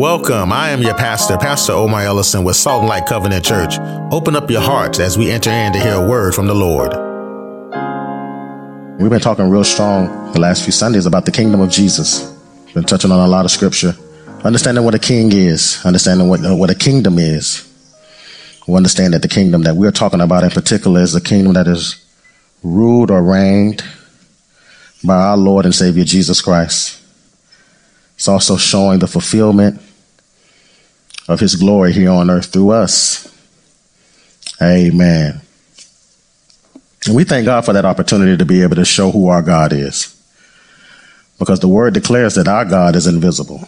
Welcome. I am your pastor, Pastor Omar Ellison with Salt and Light Covenant Church. Open up your hearts as we enter in to hear a word from the Lord. We've been talking real strong the last few Sundays about the kingdom of Jesus. Been touching on a lot of scripture, understanding what a king is, understanding what what a kingdom is. We understand that the kingdom that we're talking about in particular is the kingdom that is ruled or reigned by our Lord and Savior Jesus Christ. It's also showing the fulfillment of his glory here on earth through us. Amen. And we thank God for that opportunity to be able to show who our God is. Because the word declares that our God is invisible.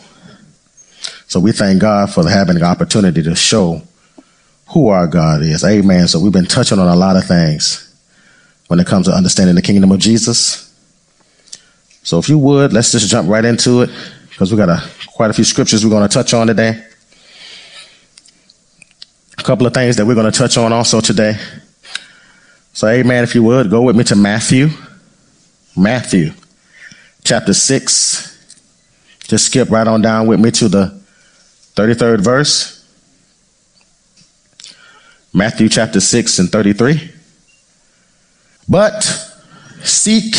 So we thank God for having the opportunity to show who our God is. Amen. So we've been touching on a lot of things when it comes to understanding the kingdom of Jesus. So if you would, let's just jump right into it because we got a, quite a few scriptures we're going to touch on today. A couple of things that we're going to touch on also today. So, amen, if you would, go with me to Matthew. Matthew chapter 6. Just skip right on down with me to the 33rd verse. Matthew chapter 6 and 33. But seek,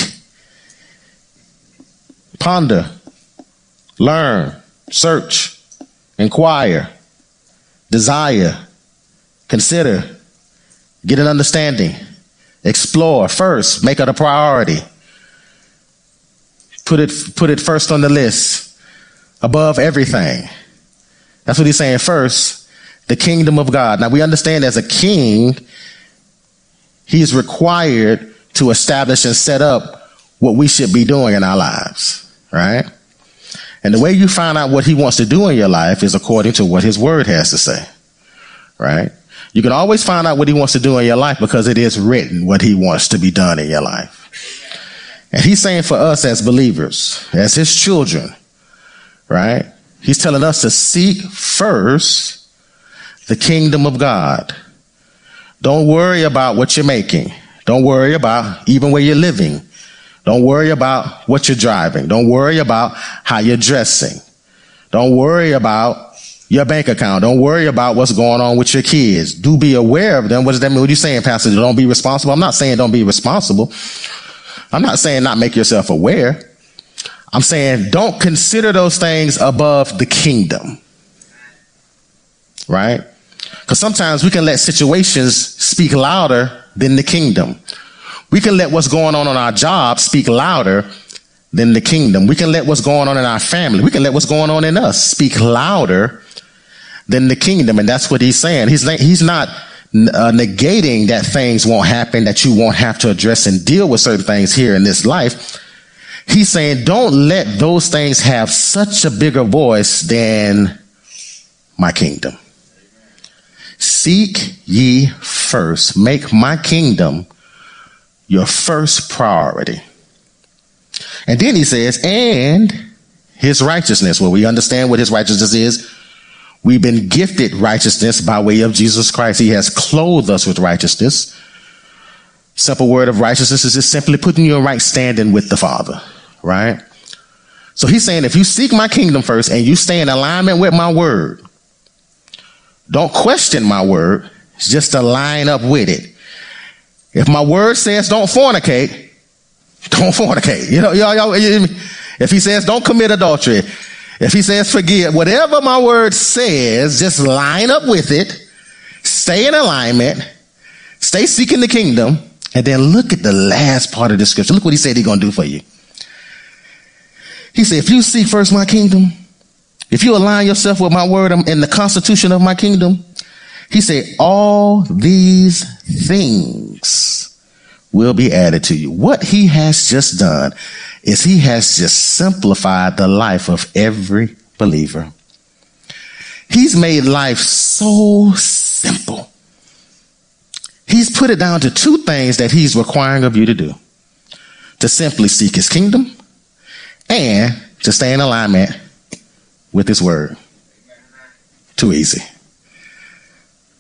ponder, learn, search, inquire, desire, consider, get an understanding, explore first, make it a priority. Put it, put it first on the list, above everything. That's what he's saying first, the kingdom of God. Now we understand as a king, he is required to establish and set up what we should be doing in our lives, right? And the way you find out what he wants to do in your life is according to what his word has to say. Right? You can always find out what he wants to do in your life because it is written what he wants to be done in your life. And he's saying for us as believers, as his children, right? He's telling us to seek first the kingdom of God. Don't worry about what you're making. Don't worry about even where you're living. Don't worry about what you're driving. Don't worry about how you're dressing. Don't worry about your bank account. Don't worry about what's going on with your kids. Do be aware of them. What does that mean? What are you saying, Pastor? Don't be responsible. I'm not saying don't be responsible. I'm not saying not make yourself aware. I'm saying don't consider those things above the kingdom. Right? Because sometimes we can let situations speak louder than the kingdom. We can let what's going on on our job speak louder than the kingdom. We can let what's going on in our family. We can let what's going on in us speak louder than the kingdom. And that's what he's saying. He's, he's not uh, negating that things won't happen, that you won't have to address and deal with certain things here in this life. He's saying, don't let those things have such a bigger voice than my kingdom. Seek ye first. Make my kingdom your first priority. And then he says, and his righteousness. Well, we understand what his righteousness is. We've been gifted righteousness by way of Jesus Christ. He has clothed us with righteousness. Simple word of righteousness is just simply putting you in right standing with the Father, right? So he's saying, if you seek my kingdom first and you stay in alignment with my word, don't question my word, just align up with it. If my word says don't fornicate, don't fornicate. You know, y'all, y'all, if he says don't commit adultery, if he says forgive, whatever my word says, just line up with it, stay in alignment, stay seeking the kingdom, and then look at the last part of the scripture. Look what he said he's going to do for you. He said, if you seek first my kingdom, if you align yourself with my word and the constitution of my kingdom, he said, all these things will be added to you. What he has just done is he has just simplified the life of every believer. He's made life so simple. He's put it down to two things that he's requiring of you to do. To simply seek his kingdom and to stay in alignment with his word. Too easy.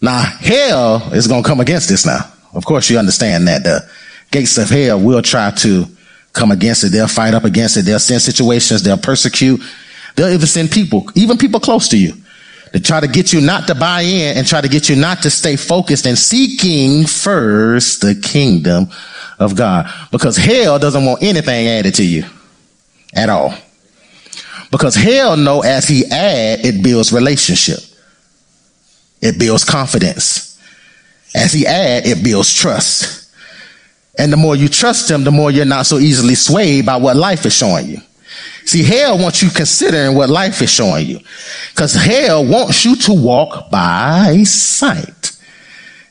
Now, hell is going to come against this now. Of course, you understand that the gates of hell will try to come against it. They'll fight up against it. They'll send situations. They'll persecute. They'll even send people, even people close to you, to try to get you not to buy in and try to get you not to stay focused and seeking first the kingdom of God. Because hell doesn't want anything added to you at all. Because hell know as he add, it builds relationship. It builds confidence. As he add, it builds trust. And the more you trust him, the more you're not so easily swayed by what life is showing you. See, hell wants you considering what life is showing you. Because hell wants you to walk by sight.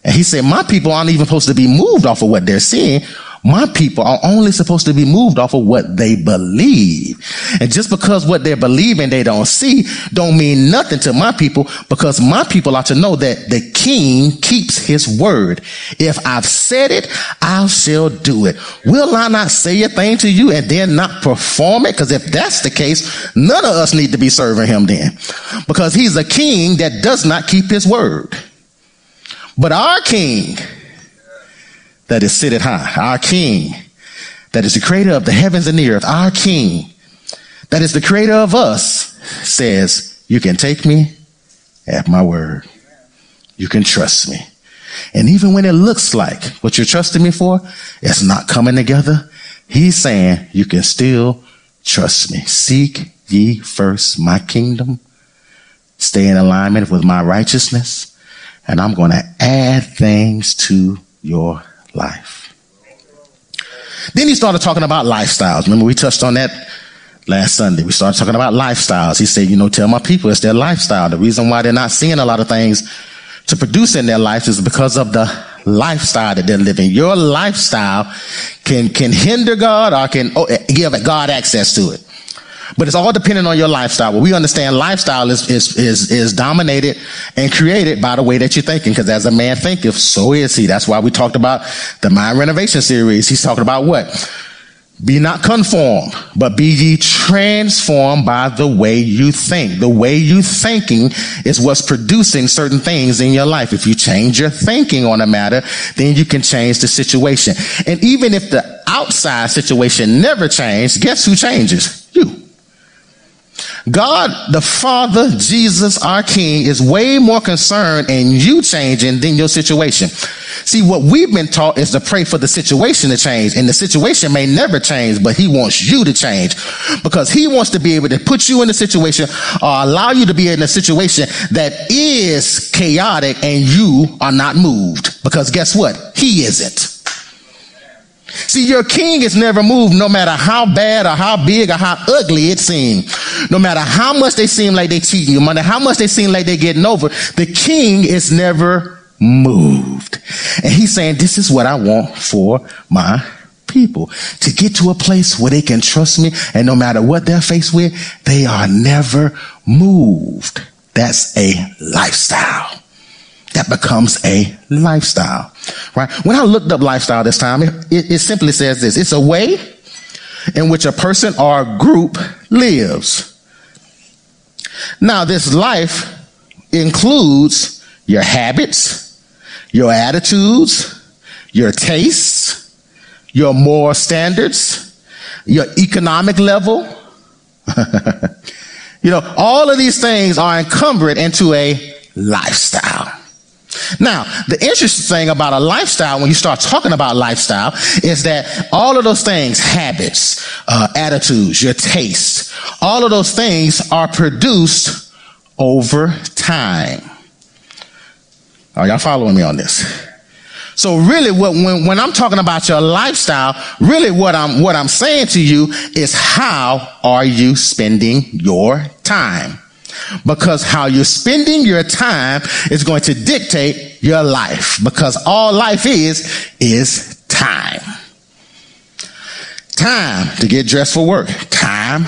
And he said, my people aren't even supposed to be moved off of what they're seeing. My people are only supposed to be moved off of what they believe. And just because what they're believing they don't see don't mean nothing to my people because my people are to know that the king keeps his word. If I've said it, I shall do it. Will I not say a thing to you and then not perform it? Because if that's the case, none of us need to be serving him then because he's a king that does not keep his word. But our king, that is seated high, our King, that is the creator of the heavens and the earth, our King, that is the creator of us, says, You can take me at my word. You can trust me. And even when it looks like what you're trusting me for is not coming together, he's saying, You can still trust me. Seek ye first my kingdom, stay in alignment with my righteousness, and I'm going to add things to your life. Then he started talking about lifestyles. Remember, we touched on that last Sunday. We started talking about lifestyles. He said, you know, tell my people it's their lifestyle. The reason why they're not seeing a lot of things to produce in their life is because of the lifestyle that they're living. Your lifestyle can, can hinder God or can oh, give God access to it. But it's all dependent on your lifestyle. Well, we understand lifestyle is, is, is, is dominated and created by the way that you're thinking. Cause as a man thinketh, so is he. That's why we talked about the mind renovation series. He's talking about what? Be not conformed, but be ye transformed by the way you think. The way you thinking is what's producing certain things in your life. If you change your thinking on a matter, then you can change the situation. And even if the outside situation never changed, guess who changes? You. God, the Father, Jesus, our King, is way more concerned in you changing than your situation. See, what we've been taught is to pray for the situation to change, and the situation may never change, but He wants you to change because He wants to be able to put you in a situation or allow you to be in a situation that is chaotic and you are not moved. Because guess what? He isn't. See, your king is never moved no matter how bad or how big or how ugly it seems. No matter how much they seem like they cheating you, no matter how much they seem like they're getting over, the king is never moved. And he's saying, this is what I want for my people to get to a place where they can trust me and no matter what they're faced with, they are never moved. That's a lifestyle that becomes a lifestyle, right? When I looked up lifestyle this time, it, it, simply says this. It's a way in which a person or group lives. Now, this life includes your habits, your attitudes, your tastes, your moral standards, your economic level. you know, all of these things are encumbered into a lifestyle. Now, the interesting thing about a lifestyle, when you start talking about lifestyle, is that all of those things, habits, uh, attitudes, your tastes, all of those things are produced over time. Are y'all following me on this? So really what, when, when I'm talking about your lifestyle, really what I'm, what I'm saying to you is how are you spending your time? Because how you're spending your time is going to dictate your life. Because all life is, is time. Time to get dressed for work. Time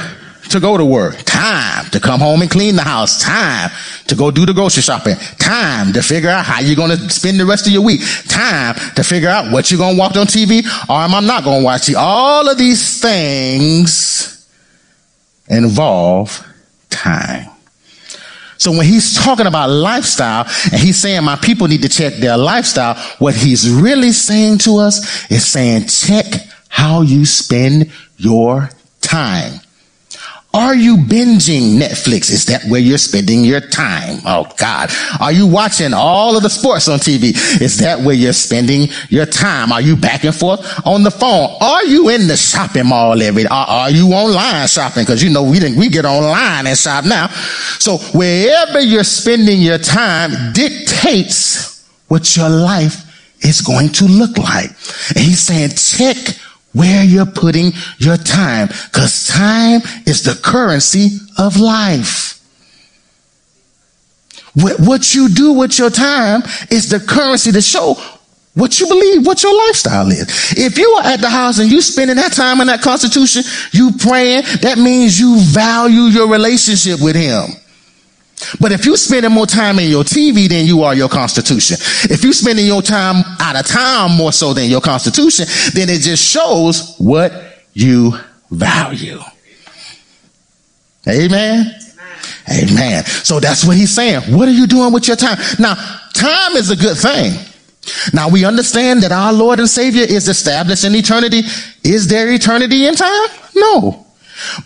to go to work. Time to come home and clean the house. Time to go do the grocery shopping. Time to figure out how you're going to spend the rest of your week. Time to figure out what you're going to watch on TV or am I not going to watch it. All of these things involve time. So when he's talking about lifestyle and he's saying my people need to check their lifestyle, what he's really saying to us is saying check how you spend your time. Are you binging Netflix? Is that where you're spending your time? Oh God. Are you watching all of the sports on TV? Is that where you're spending your time? Are you back and forth on the phone? Are you in the shopping mall every, are, are you online shopping? Cause you know, we didn't, we get online and shop now. So wherever you're spending your time dictates what your life is going to look like. And he's saying, check where you're putting your time because time is the currency of life. What you do with your time is the currency to show what you believe, what your lifestyle is. If you are at the house and you spending that time in that constitution, you praying, that means you value your relationship with him. But if you're spending more time in your TV than you are your constitution, if you're spending your time out of time more so than your constitution, then it just shows what you value. Amen. Amen. Amen. So that's what he's saying. What are you doing with your time? Now, time is a good thing. Now we understand that our Lord and Savior is established in eternity. Is there eternity in time? No.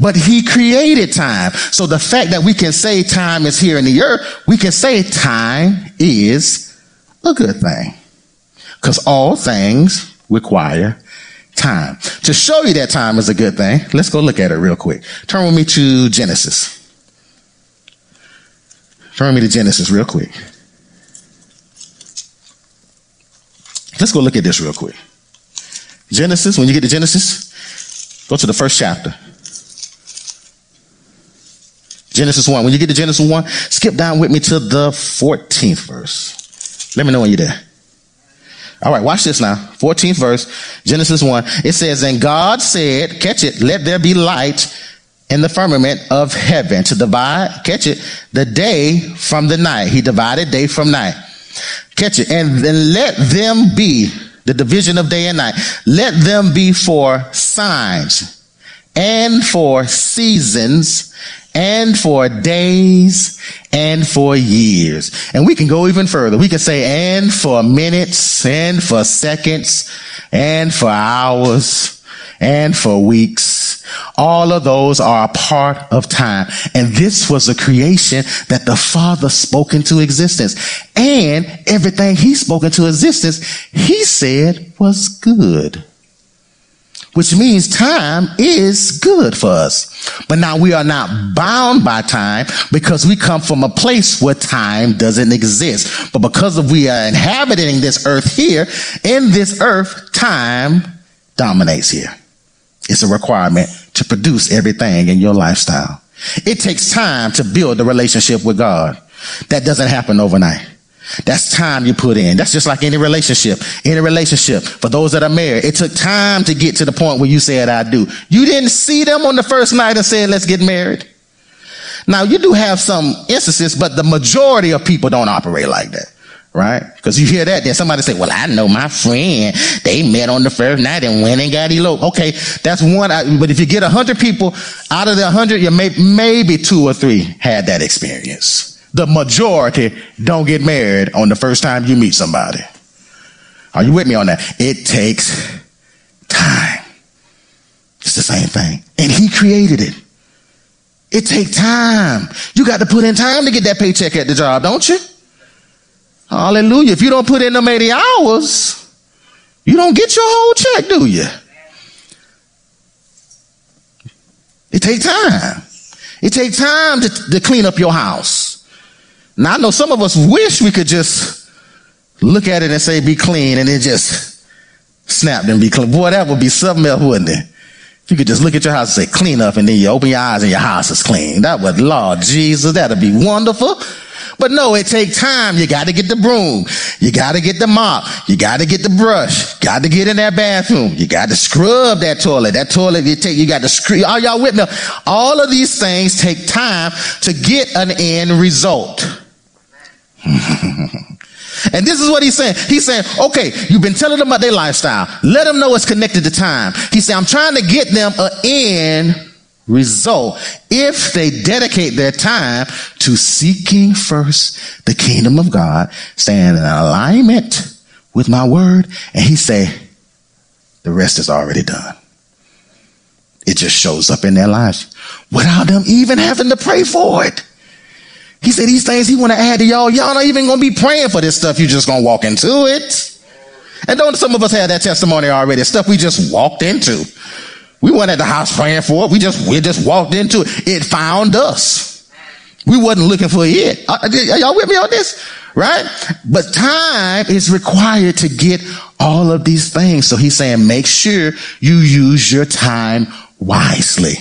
But he created time. So the fact that we can say time is here in the earth, we can say time is a good thing. Because all things require time. To show you that time is a good thing, let's go look at it real quick. Turn with me to Genesis. Turn with me to Genesis real quick. Let's go look at this real quick. Genesis, when you get to Genesis, go to the first chapter. Genesis 1. When you get to Genesis 1, skip down with me to the 14th verse. Let me know when you're there. All right, watch this now. 14th verse, Genesis 1. It says, And God said, catch it, let there be light in the firmament of heaven to divide, catch it, the day from the night. He divided day from night. Catch it. And then let them be the division of day and night. Let them be for signs and for seasons and for days and for years. And we can go even further. We can say and for minutes and for seconds and for hours and for weeks. All of those are a part of time. And this was a creation that the Father spoke into existence. And everything he spoke into existence, he said was good which means time is good for us. But now we are not bound by time because we come from a place where time doesn't exist. But because of we are inhabiting this earth here, in this earth, time dominates here. It's a requirement to produce everything in your lifestyle. It takes time to build a relationship with God. That doesn't happen overnight. That's time you put in. That's just like any relationship. Any relationship. For those that are married, it took time to get to the point where you said, I do. You didn't see them on the first night and said, let's get married. Now, you do have some instances, but the majority of people don't operate like that. Right? Because you hear that, then somebody say, well, I know my friend. They met on the first night and went and got eloped. Okay, that's one. But if you get a hundred people, out of the hundred, you may, maybe two or three had that experience the majority don't get married on the first time you meet somebody. Are you with me on that? It takes time. It's the same thing. And he created it. It takes time. You got to put in time to get that paycheck at the job, don't you? Hallelujah. If you don't put in them 80 hours, you don't get your whole check, do you? It takes time. It takes time to, to clean up your house. Now I know some of us wish we could just look at it and say be clean and it just snap and be clean. Boy, that would be something else, wouldn't it? If you could just look at your house and say clean up and then you open your eyes and your house is clean. That would, Lord Jesus, that'd be wonderful. But no, it takes time. You got to get the broom. You got to get the mop. You got to get the brush. Got to get in that bathroom. You got to scrub that toilet. That toilet you take, you got to scrub. Are y'all with me? All of these things take time to get an end result. and this is what he's saying. He's saying, okay, you've been telling them about their lifestyle. Let them know it's connected to time. He said, I'm trying to get them an end result if they dedicate their time to seeking first the kingdom of God, staying in alignment with my word. And he say, the rest is already done. It just shows up in their lives without them even having to pray for it. He said these things he want to add to y'all. Y'all not even going to be praying for this stuff. You're just going to walk into it. And don't some of us have that testimony already? Stuff we just walked into. We weren't at the house praying for it. We just, we just walked into it. It found us. We wasn't looking for it. Uh, uh, Are y'all with me on this? Right? But time is required to get all of these things. So he's saying, make sure you use your time wisely.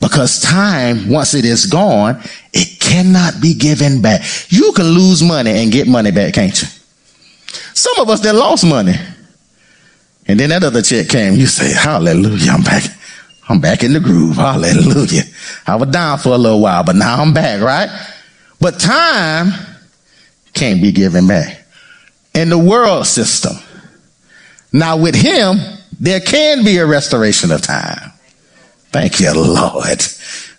Because time, once it is gone, it cannot be given back. You can lose money and get money back, can't you? Some of us that lost money. And then that other check came. You say, hallelujah, I'm back. I'm back in the groove. Hallelujah. I was down for a little while, but now I'm back, right? But time can't be given back. In the world system. Now with him, there can be a restoration of time. Thank you, Lord.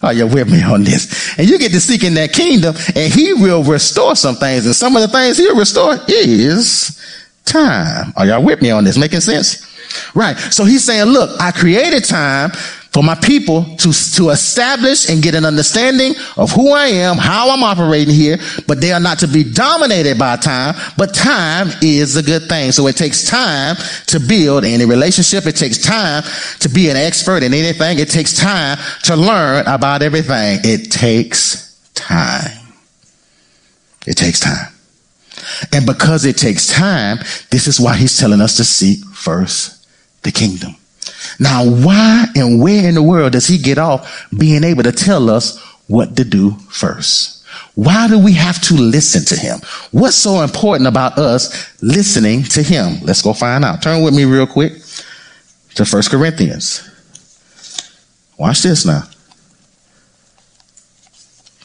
Oh, Are you with me on this? And you get to seek in that kingdom and he will restore some things. And some of the things he'll restore is time. Are y'all with me on this? Making sense? Right. So he's saying, look, I created time for my people to, to establish and get an understanding of who I am, how I'm operating here, but they are not to be dominated by time, but time is a good thing. So it takes time to build any relationship. It takes time to be an expert in anything. It takes time to learn about everything. It takes time. It takes time. And because it takes time, this is why he's telling us to seek first the kingdom. Now, why and where in the world does he get off being able to tell us what to do first? Why do we have to listen to him? What's so important about us listening to him? Let's go find out. Turn with me real quick to First Corinthians. Watch this now.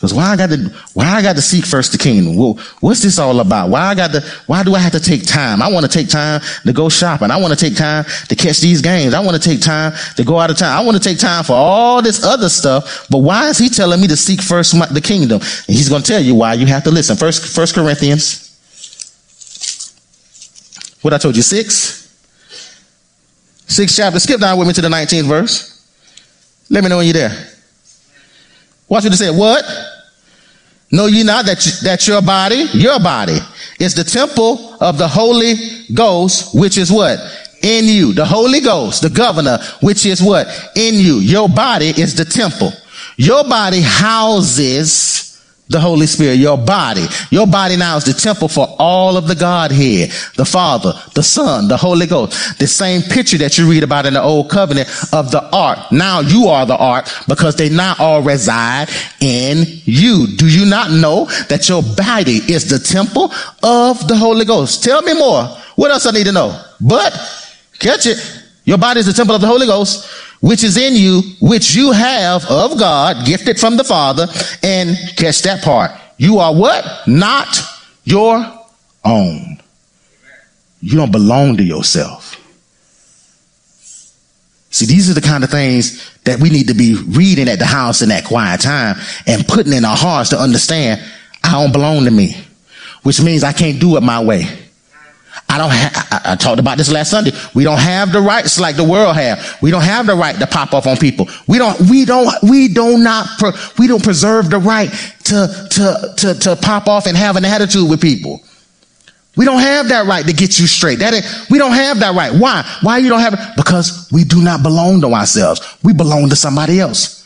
Because why I got to why I got to seek first the kingdom? Well, what's this all about? Why I got to why do I have to take time? I want to take time to go shopping. I want to take time to catch these games. I want to take time to go out of town. I want to take time for all this other stuff. But why is he telling me to seek first the kingdom? And he's going to tell you why you have to listen. First First Corinthians. What I told you, six. Six chapter. Skip down with me to the 19th verse. Let me know when you're there. Watch what it said. What? Know ye not that, that your body, your body, is the temple of the Holy Ghost, which is what? In you. The Holy Ghost, the governor, which is what? In you. Your body is the temple. Your body houses the Holy Spirit, your body. Your body now is the temple for all of the Godhead, the Father, the Son, the Holy Ghost. The same picture that you read about in the Old Covenant of the ark. Now you are the ark because they now all reside in you. Do you not know that your body is the temple of the Holy Ghost? Tell me more. What else I need to know? But catch it. Your body is the temple of the Holy Ghost which is in you, which you have of God, gifted from the Father, and catch that part. You are what? Not your own. You don't belong to yourself. See, these are the kind of things that we need to be reading at the house in that quiet time and putting in our hearts to understand I don't belong to me, which means I can't do it my way. I don't have, I, I, talked about this last Sunday. We don't have the rights like the world have. We don't have the right to pop off on people. We don't, we don't, we do not, we don't preserve the right to, to, to, to pop off and have an attitude with people. We don't have that right to get you straight. That is, we don't have that right. Why? Why you don't have it? Because we do not belong to ourselves. We belong to somebody else.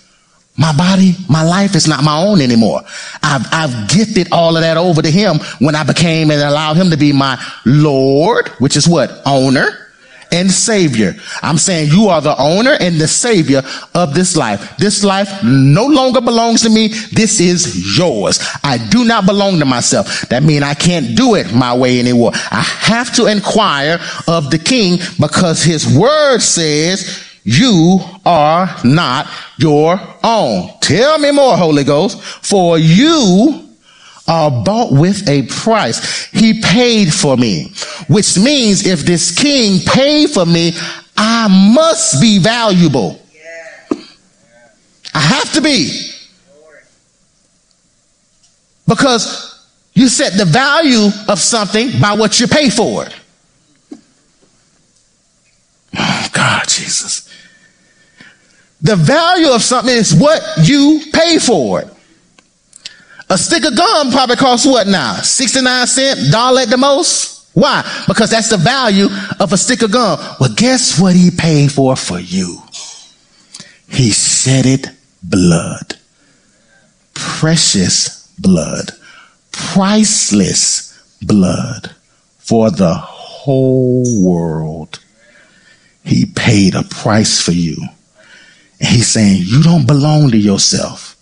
My body, my life is not my own anymore. I've, I've gifted all of that over to him when I became and allowed him to be my Lord, which is what? Owner and savior. I'm saying you are the owner and the savior of this life. This life no longer belongs to me. This is yours. I do not belong to myself. That means I can't do it my way anymore. I have to inquire of the king because his word says you are not your own. Tell me more, Holy Ghost. For you are bought with a price. He paid for me, which means if this king paid for me, I must be valuable. I have to be. Because you set the value of something by what you pay for it. Oh, God, Jesus. The value of something is what you pay for it. A stick of gum probably costs what now? 69 cent, dollar at the most? Why? Because that's the value of a stick of gum. Well, guess what he paid for for you? He shedded blood. Precious blood. Priceless blood for the whole world. He paid a price for you. And he's saying, you don't belong to yourself.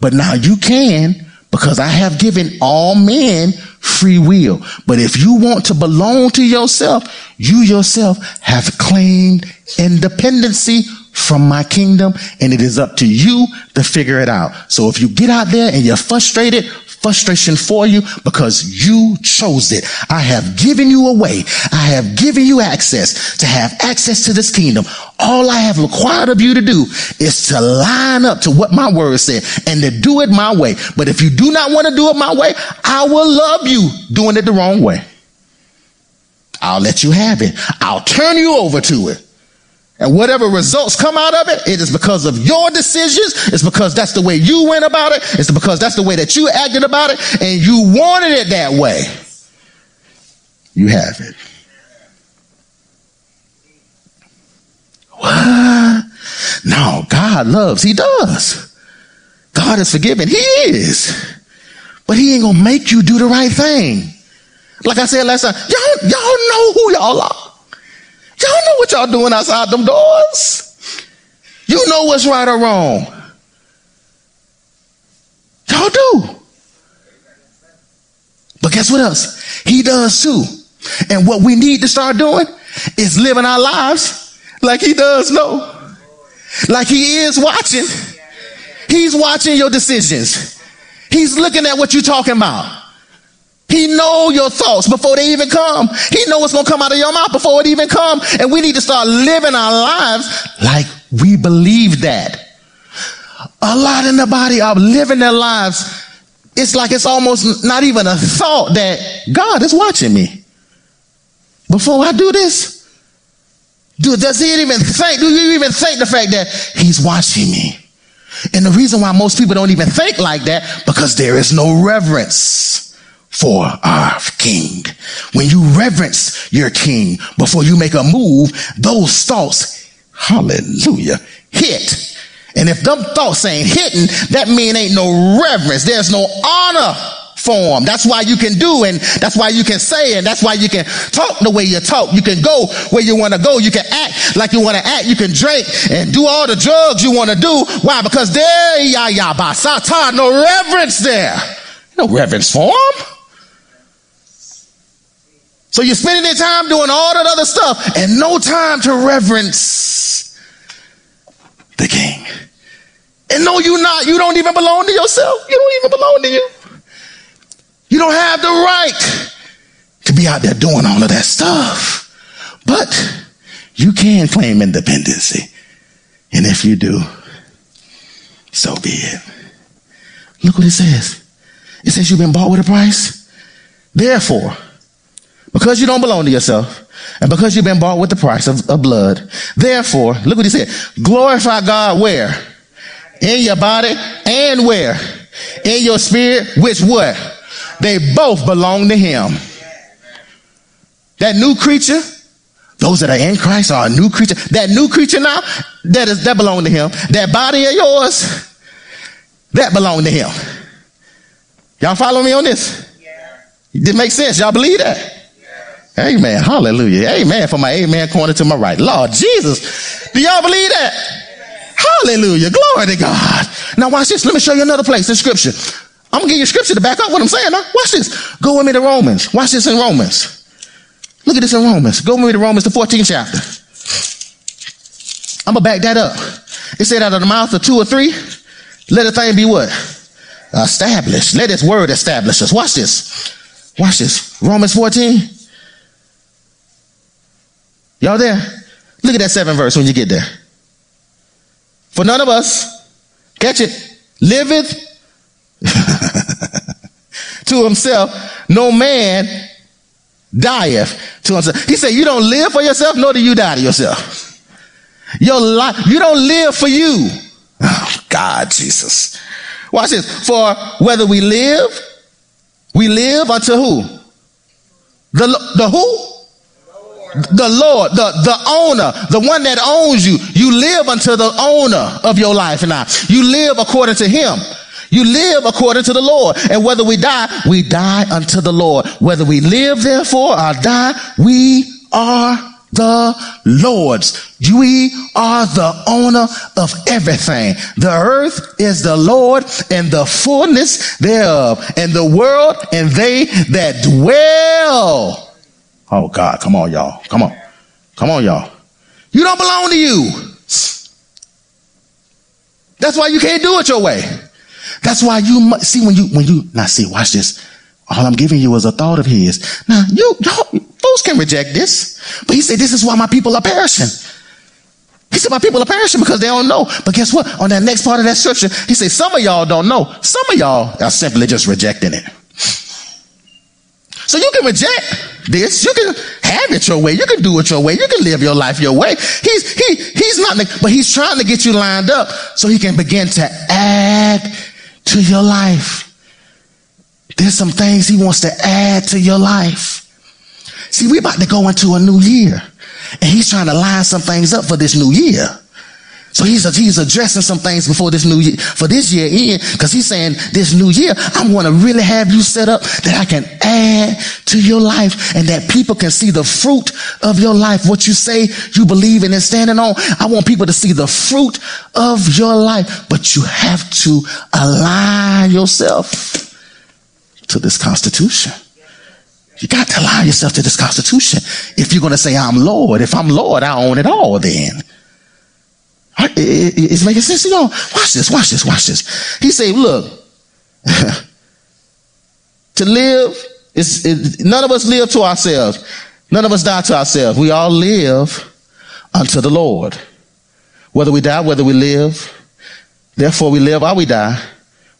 But now you can because I have given all men free will. But if you want to belong to yourself, you yourself have claimed independency from my kingdom and it is up to you to figure it out. So if you get out there and you're frustrated, frustration for you because you chose it. I have given you a way. I have given you access to have access to this kingdom. All I have required of you to do is to line up to what my word said and to do it my way. But if you do not want to do it my way, I will love you doing it the wrong way. I'll let you have it. I'll turn you over to it. And whatever results come out of it, it is because of your decisions. It's because that's the way you went about it. It's because that's the way that you acted about it and you wanted it that way. You have it. What? No, God loves. He does. God is forgiving. He is. But he ain't gonna make you do the right thing. Like I said last time, y'all, y'all know who y'all are. Y'all know what y'all doing outside them doors. You know what's right or wrong. Y'all do. But guess what else? He does too. And what we need to start doing is living our lives like he does know. Like he is watching. He's watching your decisions. He's looking at what you're talking about. He know your thoughts before they even come. He know what's going to come out of your mouth before it even come. And we need to start living our lives like we believe that. A lot in the body are living their lives. It's like it's almost not even a thought that God is watching me. Before I do this, do, does he even think, do you even think the fact that he's watching me? And the reason why most people don't even think like that, because there is no reverence for our king. When you reverence your king before you make a move, those thoughts, hallelujah, hit. And if them thoughts ain't hitting, that mean ain't no reverence. There's no honor form. That's why you can do and that's why you can say and that's why you can talk the way you talk. You can go where you want to go. You can act like you want to act. You can drink and do all the drugs you want to do. Why? Because there, ya ya basata, no reverence there. No reverence form. So you're spending your time doing all that other stuff and no time to reverence the king. And no, you're not. You don't even belong to yourself. You don't even belong to you. You don't have the right to be out there doing all of that stuff. But you can claim independency. And if you do, so be it. Look what it says. It says you've been bought with a price. Therefore, because you don't belong to yourself, and because you've been bought with the price of, of blood, therefore, look what he said, glorify God where? In your body and where? In your spirit, which what? They both belong to him. That new creature, those that are in Christ are a new creature. That new creature now, that is that belong to him. That body of yours, that belong to him. Y'all follow me on this? Yeah. Did it make sense? Y'all believe that? Amen. Hallelujah. Amen. For my amen corner to my right. Lord Jesus. Do y'all believe that? Hallelujah. Glory to God. Now watch this. Let me show you another place in scripture. I'm gonna give you scripture to back up what I'm saying. Now watch this. Go with me to Romans. Watch this in Romans. Look at this in Romans. Go with me to Romans, the 14th chapter. I'm gonna back that up. It said out of the mouth of two or three, let a thing be what? Established. Let its word establish us. Watch this. Watch this. Romans 14. Y'all there? Look at that seventh verse when you get there. For none of us, catch it, liveth to himself, no man dieth to himself. He said, You don't live for yourself, nor do you die to yourself. Your life, you don't live for you. Oh, God, Jesus. Watch this. For whether we live, we live unto who? The, the who? The Lord, the, the owner, the one that owns you. You live unto the owner of your life now. You live according to him. You live according to the Lord. And whether we die, we die unto the Lord. Whether we live therefore or die, we are the Lord's. We are the owner of everything. The earth is the Lord and the fullness thereof, and the world and they that dwell. Oh God, come on, y'all. Come on. Come on, y'all. You don't belong to you. That's why you can't do it your way. That's why you see when you when you now see watch this. All I'm giving you is a thought of his. Now you y'all folks can reject this, but he said this is why my people are perishing. He said my people are perishing because they don't know. But guess what? On that next part of that scripture, he said some of y'all don't know. Some of y'all are simply just rejecting it. So you can reject this. You can have it your way. You can do it your way. You can live your life your way. He's he he's not, but he's trying to get you lined up so he can begin to add to your life. There's some things he wants to add to your life. See, we're about to go into a new year, and he's trying to line some things up for this new year. He's, uh, he's addressing some things before this new year, for this year in, because he's saying this new year, I want to really have you set up that I can add to your life and that people can see the fruit of your life. What you say you believe in and standing on. I want people to see the fruit of your life, but you have to align yourself to this constitution. You got to align yourself to this constitution. If you're going to say, I'm Lord, if I'm Lord, I own it all then. It's making sense to y'all. Watch this, watch this, watch this. He said, look, to live is, none of us live to ourselves. None of us die to ourselves. We all live unto the Lord. Whether we die, whether we live, therefore we live or we die,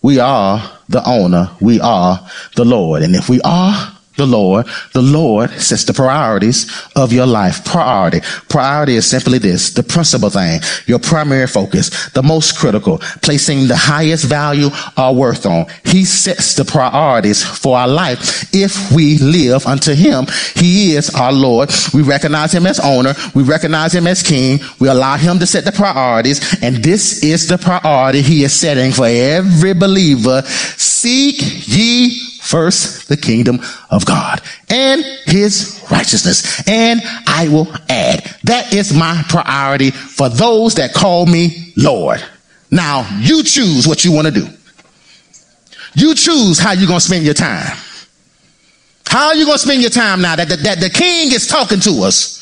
we are the owner. We are the Lord. And if we are the Lord. The Lord sets the priorities of your life. Priority. Priority is simply this, the principal thing, your primary focus, the most critical, placing the highest value or worth on. He sets the priorities for our life if we live unto him. He is our Lord. We recognize him as owner. We recognize him as king. We allow him to set the priorities. And this is the priority he is setting for every believer. Seek ye first the kingdom of God and his righteousness, and I will add. That is my priority for those that call me Lord. Now, you choose what you want to do. You choose how you're going to spend your time. How are you going to spend your time now that the, that the king is talking to us?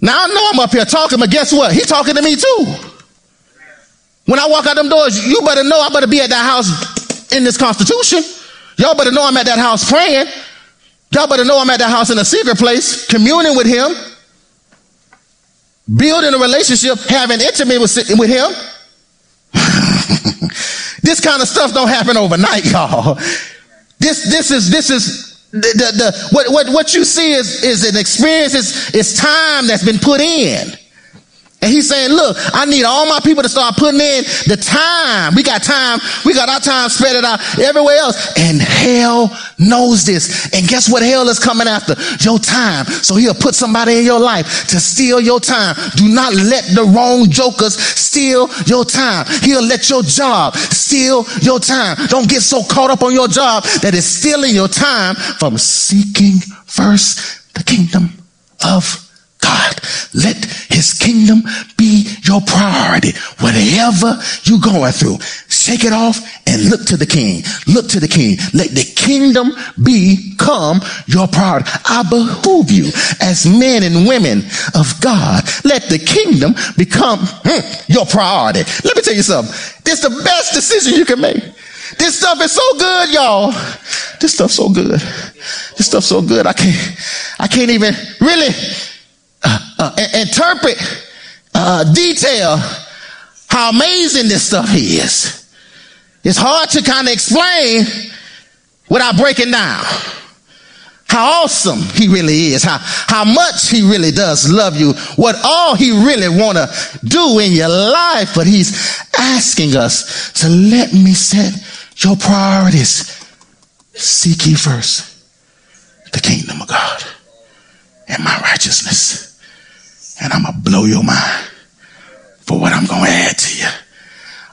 Now I know I'm up here talking, but guess what? He's talking to me too. When I walk out them doors, you better know I better be at that house in this constitution. Y'all better know I'm at that house praying. Y'all better know I'm at that house in a secret place, communing with him, building a relationship, having intimate with, with him. this kind of stuff don't happen overnight, y'all. This, this is, this is the, the, the what, what, what you see is, is an experience, it's, it's time that's been put in. And he's saying, look, I need all my people to start putting in the time. We got time. We got our time spread it out everywhere else. And hell knows this. And guess what hell is coming after? Your time. So he'll put somebody in your life to steal your time. Do not let the wrong jokers steal your time. He'll let your job steal your time. Don't get so caught up on your job that it's stealing your time from seeking first the kingdom of God. Let his kingdom be your priority. Whatever you're going through, shake it off and look to the king. Look to the king. Let the kingdom become your priority. I behoove you as men and women of God. Let the kingdom become hmm, your priority. Let me tell you something. This is the best decision you can make. This stuff is so good, y'all. This stuff's so good. This stuff's so good. I can't, I can't even really uh, interpret, uh, detail how amazing this stuff is. It's hard to kind of explain without breaking down how awesome he really is, how, how much he really does love you, what all he really want to do in your life. But he's asking us to let me set your priorities. Seek ye first the kingdom of God and my righteousness. And I'm going to blow your mind for what I'm going to add to you.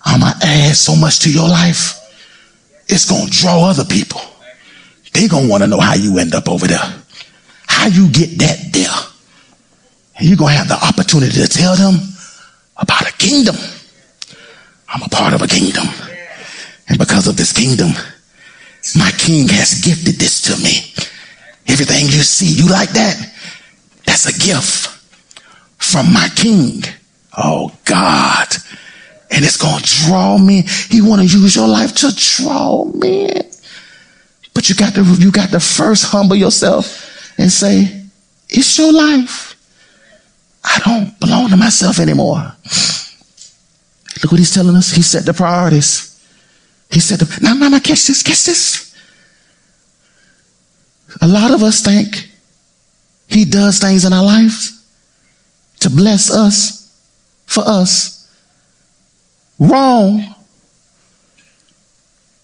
I'm going to add so much to your life. It's going to draw other people. They going to want to know how you end up over there. How you get that there. And you're going to have the opportunity to tell them about a kingdom. I'm a part of a kingdom. And because of this kingdom, my king has gifted this to me. Everything you see, you like that? That's a gift from my king. Oh God. And it's going to draw me. He want to use your life to draw me. But you got to, you got to first humble yourself and say, it's your life. I don't belong to myself anymore. Look what he's telling us. He set the priorities. He said, the, now, now, now, catch this, catch this. A lot of us think he does things in our lives to bless us, for us. Wrong.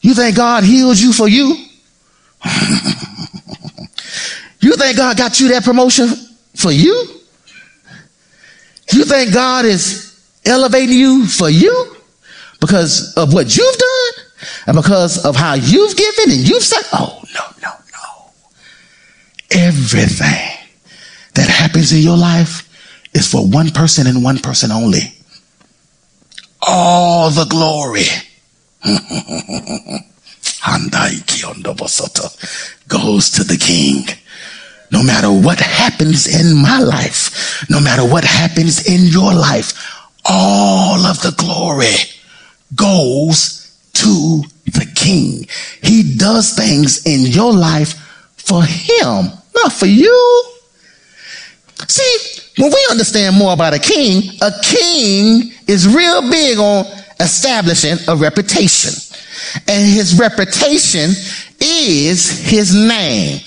You think God healed you for you? you think God got you that promotion for you? You think God is elevating you for you because of what you've done and because of how you've given and you've said, oh, no, no, no. Everything that happens in your life is for one person and one person only. All the glory goes to the king. No matter what happens in my life, no matter what happens in your life, all of the glory goes to the king. He does things in your life for him, not for you. See, when we understand more about a king, a king is real big on establishing a reputation. And his reputation is his name.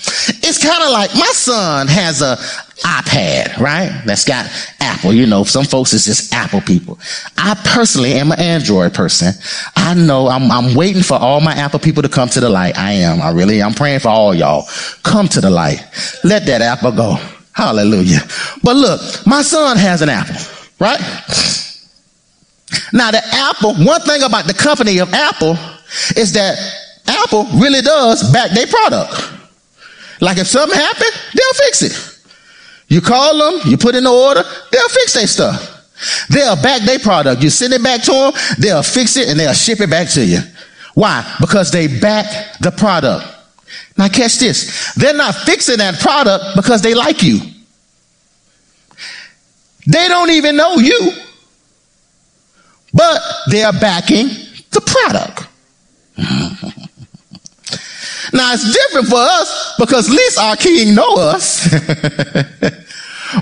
It's kind of like my son has a iPad, right? That's got Apple. You know, some folks is just Apple people. I personally am an Android person. I know I'm, I'm waiting for all my Apple people to come to the light. I am. I really, I'm praying for all y'all. Come to the light. Let that Apple go. Hallelujah. But look, my son has an Apple, right? Now the Apple, one thing about the company of Apple is that Apple really does back their product. Like if something happened, they'll fix it. You call them, you put in the order, they'll fix their stuff. They'll back their product. You send it back to them, they'll fix it and they'll ship it back to you. Why? Because they back the product. Now catch this. They're not fixing that product because they like you. They don't even know you, but they're backing the product. now it's different for us because at least our king know us.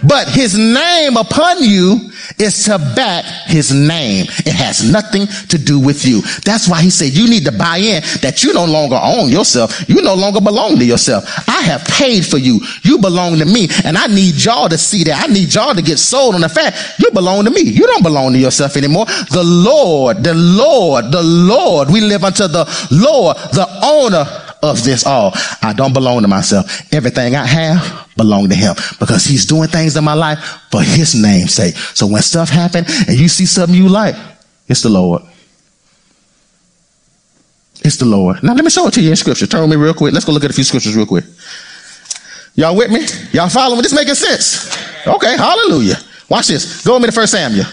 but his name upon you is to back his name. It has nothing to do with you. That's why he said you need to buy in that you no longer own yourself. You no longer belong to yourself. I have paid for you. You belong to me. And I need y'all to see that. I need y'all to get sold on the fact you belong to me. You don't belong to yourself anymore. The Lord, the Lord, the Lord, we live unto the Lord, the owner of this all. I don't belong to myself. Everything I have belong to him because he's doing things in my life for his name's sake. So when stuff happen and you see something you like, it's the Lord. It's the Lord. Now let me show it to you in scripture. Turn with me real quick. Let's go look at a few scriptures real quick. Y'all with me? Y'all following? This making sense? Okay, hallelujah. Watch this. Go with me to First Samuel.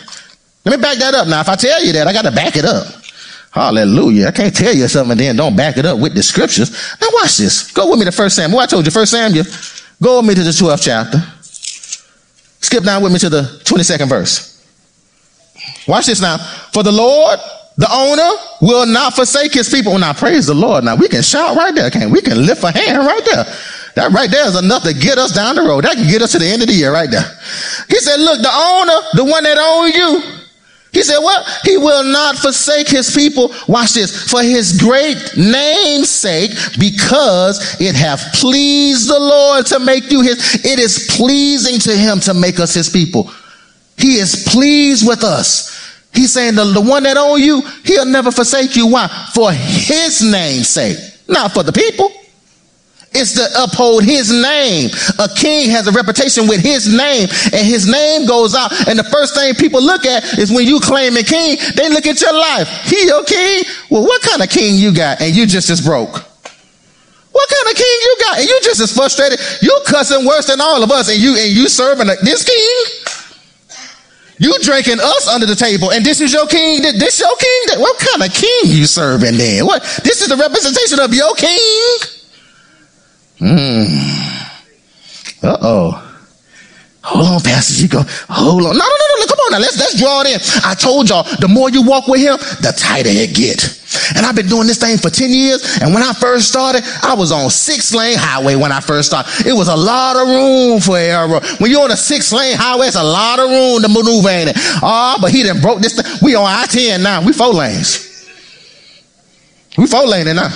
Let me back that up now. If I tell you that, I got to back it up. Hallelujah. I can't tell you something and then don't back it up with the scriptures. Now watch this. Go with me to First Samuel. I told you, First Samuel. Go with me to the 12th chapter. Skip down with me to the 22nd verse. Watch this now. For the Lord, the owner, will not forsake his people. Now praise the Lord. Now we can shout right there, can't we? we can lift a hand right there. That right there is enough to get us down the road. That can get us to the end of the year right there. He said, look, the owner, the one that owns you, He said, Well, he will not forsake his people. Watch this. For his great name's sake, because it hath pleased the Lord to make you his. It is pleasing to him to make us his people. He is pleased with us. He's saying the, the one that own you, he'll never forsake you. Why? For his name's sake, not for the people. It's to uphold his name. A king has a reputation with his name, and his name goes out. And the first thing people look at is when you claim a king, they look at your life. He your king? Well, what kind of king you got? And you just as broke. What kind of king you got? And you just as frustrated. You cussing worse than all of us, and you and you serving this king? You drinking us under the table, and this is your king. This your king. What kind of king you serving then? What? This is the representation of your king. Hmm. Uh oh. Hold on, Pastor. Go. Hold on. No, no, no, no. Come on now. Let's let's draw it in. I told y'all, the more you walk with him, the tighter it get. And I've been doing this thing for 10 years. And when I first started, I was on six lane highway when I first started. It was a lot of room for error. When you're on a six lane highway, it's a lot of room to maneuver in it. Oh, but he done broke this thing. We on I-10 now. We four lanes. We four lane now.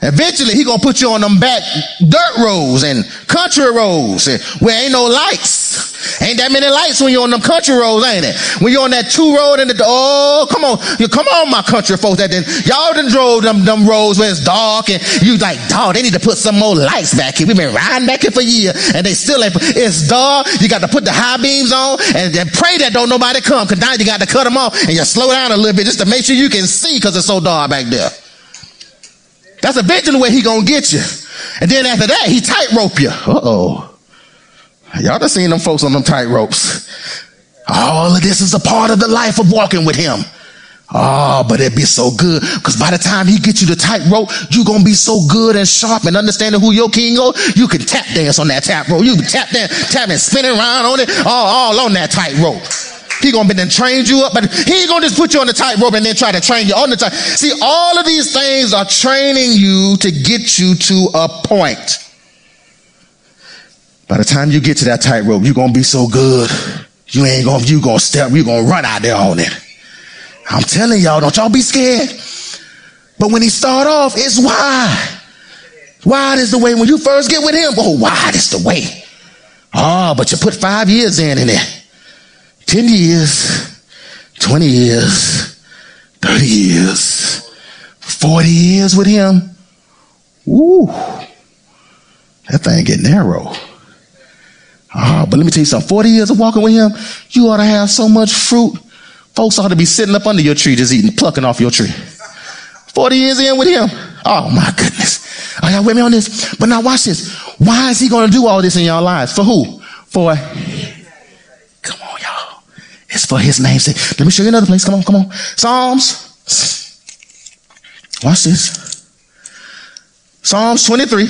Eventually, he gonna put you on them back dirt roads and country roads where ain't no lights. Ain't that many lights when you're on them country roads, ain't it? When you're on that two road and the oh, come on, you come on, my country folks. That then y'all done drove them them roads where it's dark and you like, dog, they need to put some more lights back here. We've been riding back here for years and they still ain't. It's dark. You got to put the high beams on and, and pray that don't nobody come because now you got to cut them off and you slow down a little bit just to make sure you can see because it's so dark back there. That's eventually where he gonna get you. And then after that, he tightrope you. Uh-oh. Y'all done seen them folks on them tight ropes. All of this is a part of the life of walking with him. Oh, but it'd be so good. Because by the time he gets you the tightrope, you're to be so good and sharp and understanding who your king is. You can tap dance on that tap rope. You can tap dance, tap and spin around on it, all, all on that tightrope. He gonna be then train you up, but he ain't gonna just put you on the tightrope and then try to train you on the tight. See, all of these things are training you to get you to a point. By the time you get to that tightrope, you're gonna be so good. You ain't gonna, you gonna step, you gonna run out there on it. I'm telling y'all, don't y'all be scared. But when he start off, it's wide. Wide is the way. When you first get with him, oh, wide is the way. Oh, but you put five years in in it. 10 years, 20 years, 30 years, 40 years with him. Ooh, that thing get narrow. Oh, but let me tell you something 40 years of walking with him, you ought to have so much fruit. Folks ought to be sitting up under your tree just eating, plucking off your tree. 40 years in with him. Oh my goodness. Are y'all with me on this? But now watch this. Why is he going to do all this in your lives? For who? For it's for his name's sake. Let me show you another place. Come on, come on. Psalms. Watch this. Psalms 23.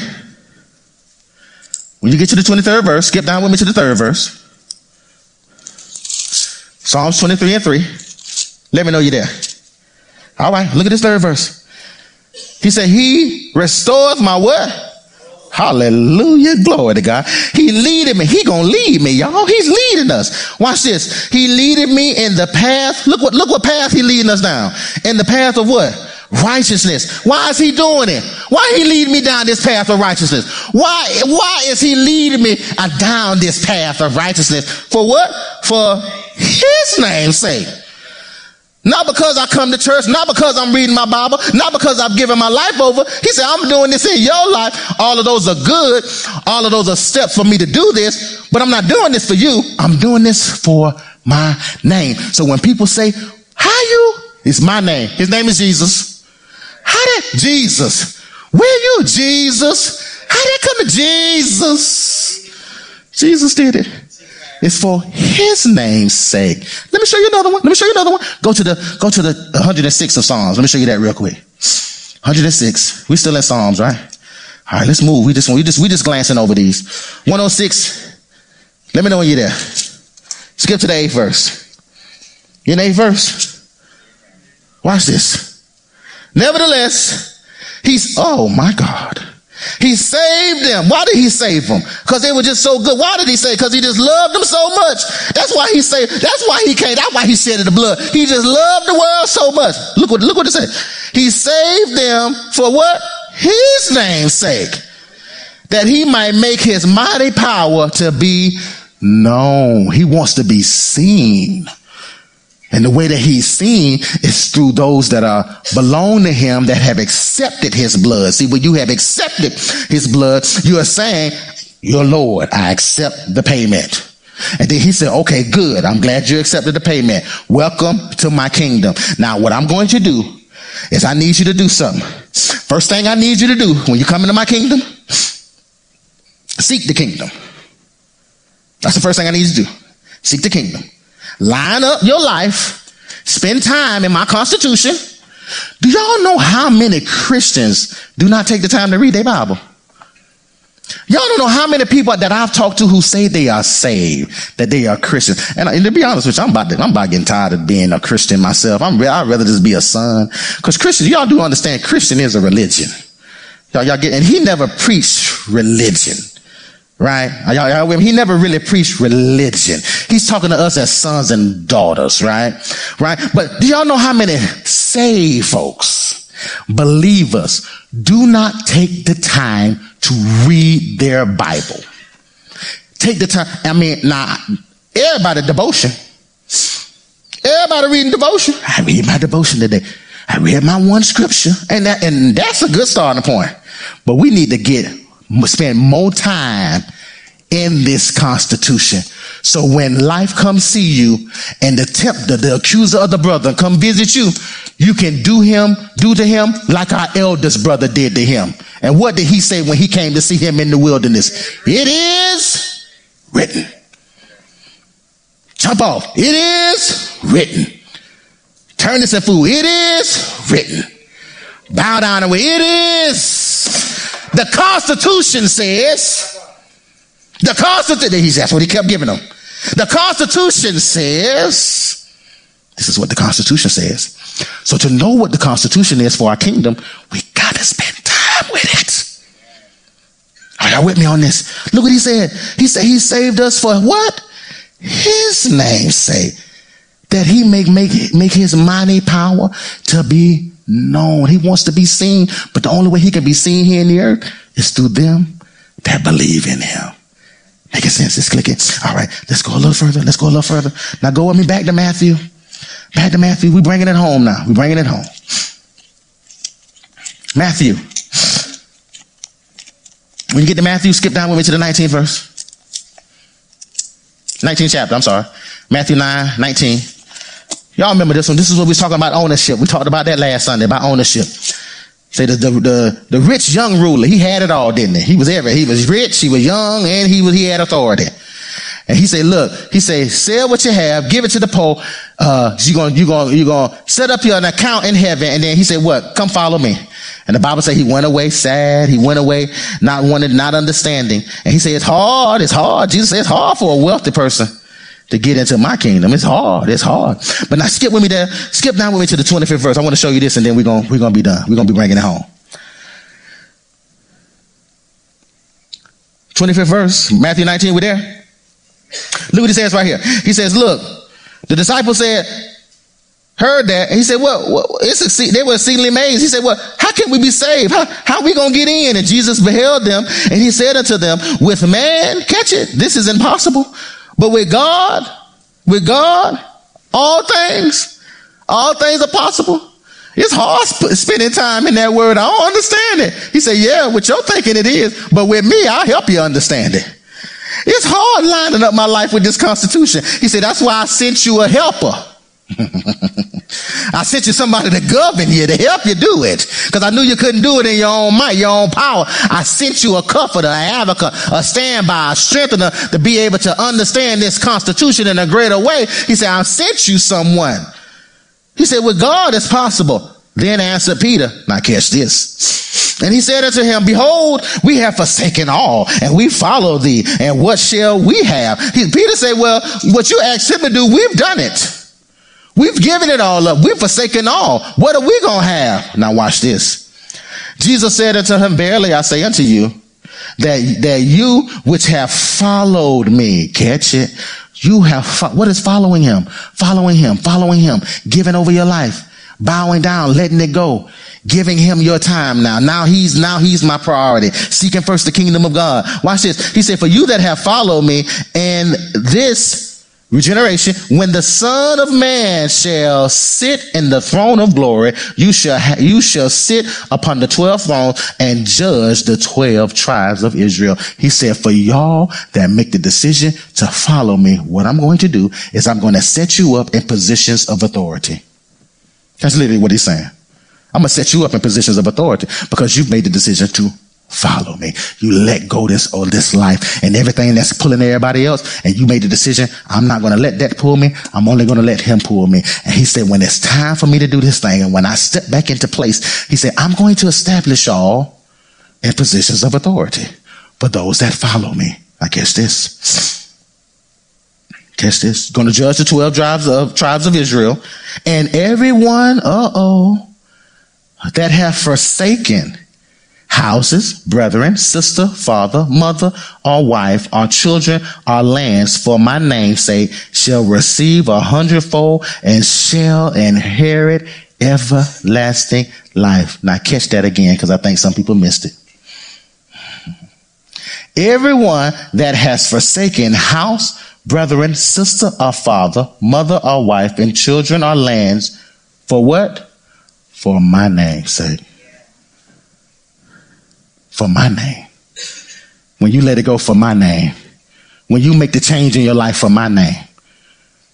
When you get to the 23rd verse, skip down with me to the third verse. Psalms 23 and 3. Let me know you're there. All right, look at this third verse. He said, He restores my what? Hallelujah. Glory to God. He leaded me. He gonna lead me, y'all. He's leading us. Watch this. He leaded me in the path. Look what, look what path he leading us down. In the path of what? Righteousness. Why is he doing it? Why he leading me down this path of righteousness? Why, why is he leading me uh, down this path of righteousness? For what? For his name's sake. Not because I come to church, not because I'm reading my Bible, not because I've given my life over. He said, I'm doing this in your life. All of those are good. All of those are steps for me to do this, but I'm not doing this for you. I'm doing this for my name. So when people say, how you? It's my name. His name is Jesus. How did Jesus? Where you, Jesus? How did come to Jesus? Jesus did it. It's for his name's sake. Let me show you another one. Let me show you another one. Go to the, go to the 106 of Psalms. Let me show you that real quick. 106. We still in Psalms, right? All right, let's move. We just, we just, we just glancing over these. 106. Let me know when you're there. Skip to the eighth verse. You in eighth verse? Watch this. Nevertheless, he's, oh my God. He saved them. Why did he save them? Because they were just so good. Why did he save? Because he just loved them so much. That's why he saved. That's why he came. That's why he shed the blood. He just loved the world so much. Look what look what it said. He saved them for what? His name's sake. That he might make his mighty power to be known. He wants to be seen. And the way that he's seen is through those that are belong to him that have accepted his blood. See, when you have accepted his blood, you are saying, your Lord, I accept the payment. And then he said, okay, good. I'm glad you accepted the payment. Welcome to my kingdom. Now, what I'm going to do is I need you to do something. First thing I need you to do when you come into my kingdom, seek the kingdom. That's the first thing I need you to do. Seek the kingdom. Line up your life. Spend time in my constitution. Do y'all know how many Christians do not take the time to read their Bible? Y'all don't know how many people that I've talked to who say they are saved, that they are Christians. And, and to be honest with you, I'm about to, I'm about getting tired of being a Christian myself. I'm, I'd rather just be a son. Cause Christians, y'all do understand Christian is a religion. Y'all, y'all get, and he never preached religion. Right? Y'all, y'all with me? He never really preached religion. He's talking to us as sons and daughters, right? Right? But do y'all know how many saved folks, believers, do not take the time to read their Bible? Take the time. I mean, now, everybody devotion. Everybody reading devotion. I read my devotion today. I read my one scripture. And that, and that's a good starting point. But we need to get spend more time in this constitution. So when life comes see you and the tempter, the accuser of the brother come visit you, you can do him, do to him like our eldest brother did to him. And what did he say when he came to see him in the wilderness? It is written. Jump off. It is written. Turn this and fool. It is written. Bow down away. It is the Constitution says, the Constitution, that's what he kept giving them. The Constitution says, this is what the Constitution says. So to know what the Constitution is for our kingdom, we gotta spend time with it. Are y'all with me on this? Look what he said. He said he saved us for what? His name's sake. That he may make, make his mighty power to be known. He wants to be seen, but the only way he can be seen here in the earth is through them that believe in him. Making sense? It's clicking. All right, let's go a little further. Let's go a little further. Now go with me back to Matthew. Back to Matthew. We're bringing it home now. We're bringing it home. Matthew. When you get to Matthew, skip down with me to the 19th verse. 19th chapter, I'm sorry. Matthew 9, 19. Y'all remember this one? This is what we was talking about ownership. We talked about that last Sunday about ownership. Say the, the, the, the rich young ruler, he had it all, didn't he? He was every, he was rich, he was young, and he was, he had authority. And he said, look, he said, sell what you have, give it to the poor. Uh, you're going, you're going, you're going to set up your an account in heaven. And then he said, what? Come follow me. And the Bible said he went away sad. He went away not wanting, not understanding. And he said, it's hard. It's hard. Jesus said it's hard for a wealthy person to get into my kingdom. It's hard. It's hard. But now skip with me there. Skip down with me to the 25th verse. I want to show you this and then we're going, we're going to be done. We're going to be bringing it home. 25th verse, Matthew 19, we're there. Look what he says right here. He says, look, the disciple said, heard that. He said, well, well it's a, they were exceedingly amazed. He said, well, how can we be saved? How, how we going to get in? And Jesus beheld them and he said unto them, with man, catch it. This is impossible. But with God, with God, all things, all things are possible. It's hard sp- spending time in that word. I don't understand it. He said, yeah, with your thinking it is, but with me, I'll help you understand it. It's hard lining up my life with this constitution. He said, that's why I sent you a helper. I sent you somebody to govern you, to help you do it. Because I knew you couldn't do it in your own might, your own power. I sent you a comforter, a advocate, a standby, a strengthener to be able to understand this constitution in a greater way. He said, I sent you someone. He said, with God it's possible. Then answered Peter, now catch this. And he said unto him, behold, we have forsaken all and we follow thee. And what shall we have? He, Peter said, well, what you asked him to do, we've done it. We've given it all up. We've forsaken all. What are we going to have? Now watch this. Jesus said unto him, Verily I say unto you, that, that you which have followed me, catch it, you have, fo- what is following him? Following him, following him, giving over your life, bowing down, letting it go, giving him your time now. Now he's, now he's my priority. Seeking first the kingdom of God. Watch this. He said, for you that have followed me and this Regeneration. When the Son of Man shall sit in the throne of glory, you shall ha- you shall sit upon the twelve thrones and judge the twelve tribes of Israel. He said, "For y'all that make the decision to follow me, what I'm going to do is I'm going to set you up in positions of authority." That's literally what he's saying. I'm going to set you up in positions of authority because you've made the decision to follow me. You let go this or this life and everything that's pulling everybody else. And you made the decision, I'm not going to let that pull me. I'm only going to let him pull me. And he said, when it's time for me to do this thing and when I step back into place, he said, I'm going to establish y'all in positions of authority for those that follow me. I guess this. Catch this. Going to judge the 12 tribes of, tribes of Israel and everyone, uh oh, that have forsaken houses, brethren, sister, father, mother, or wife, or children, or lands for my name's sake shall receive a hundredfold and shall inherit everlasting life. Now catch that again because I think some people missed it. Everyone that has forsaken house, brethren, sister or father, mother or wife, and children or lands for what? For my name's sake for my name. When you let it go for my name. When you make the change in your life for my name.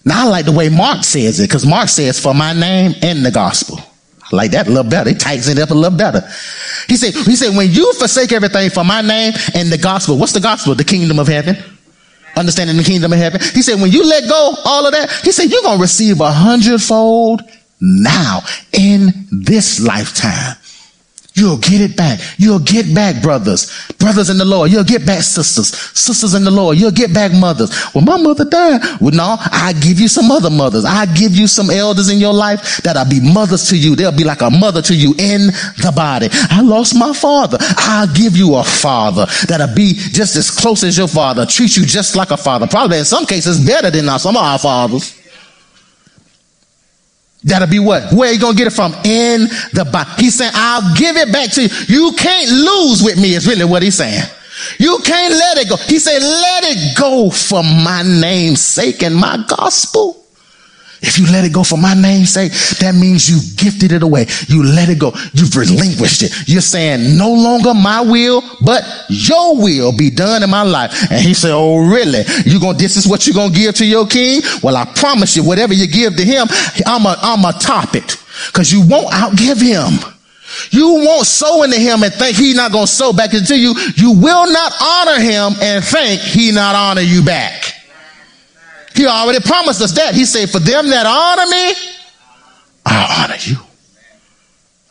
Now I like the way Mark says it, because Mark says for my name and the gospel. I like that a little better. He tightens it up a little better. He said, he said, when you forsake everything for my name and the gospel, what's the gospel? The kingdom of heaven. Understanding the kingdom of heaven. He said, when you let go all of that, he said, you're going to receive a hundredfold now in this lifetime. You'll get it back. You'll get back brothers, brothers in the Lord. You'll get back sisters, sisters in the Lord. You'll get back mothers. Well, my mother died. Well, no, I give you some other mothers. I give you some elders in your life that'll be mothers to you. They'll be like a mother to you in the body. I lost my father. I'll give you a father that'll be just as close as your father, treat you just like a father. Probably in some cases better than some of our fathers. That'll be what? Where you gonna get it from? In the body. He's saying, I'll give it back to you. You can't lose with me, is really what he's saying. You can't let it go. He said, let it go for my name's sake and my gospel. If you let it go for my name's sake, that means you gifted it away. You let it go. You've relinquished it. You're saying no longer my will, but your will be done in my life. And he said, Oh, really? You gonna, this is what you're gonna give to your king? Well, I promise you, whatever you give to him, I'm a I'm a top it. Cause you won't outgive him. You won't sow into him and think he's not gonna sow back into you. You will not honor him and think he not honor you back. He already promised us that. He said, For them that honor me, I'll honor you.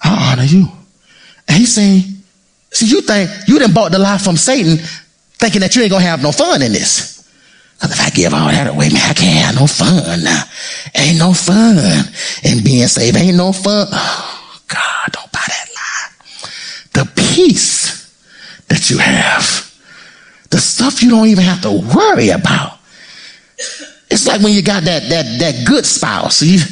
I'll honor you. And he's saying, See, you think you didn't bought the lie from Satan thinking that you ain't gonna have no fun in this. If I give all that away, man, I can't have no fun. Ain't no fun in being saved. Ain't no fun. Oh, God, don't buy that lie. The peace that you have, the stuff you don't even have to worry about. It's like when you got that that that good spouse. You,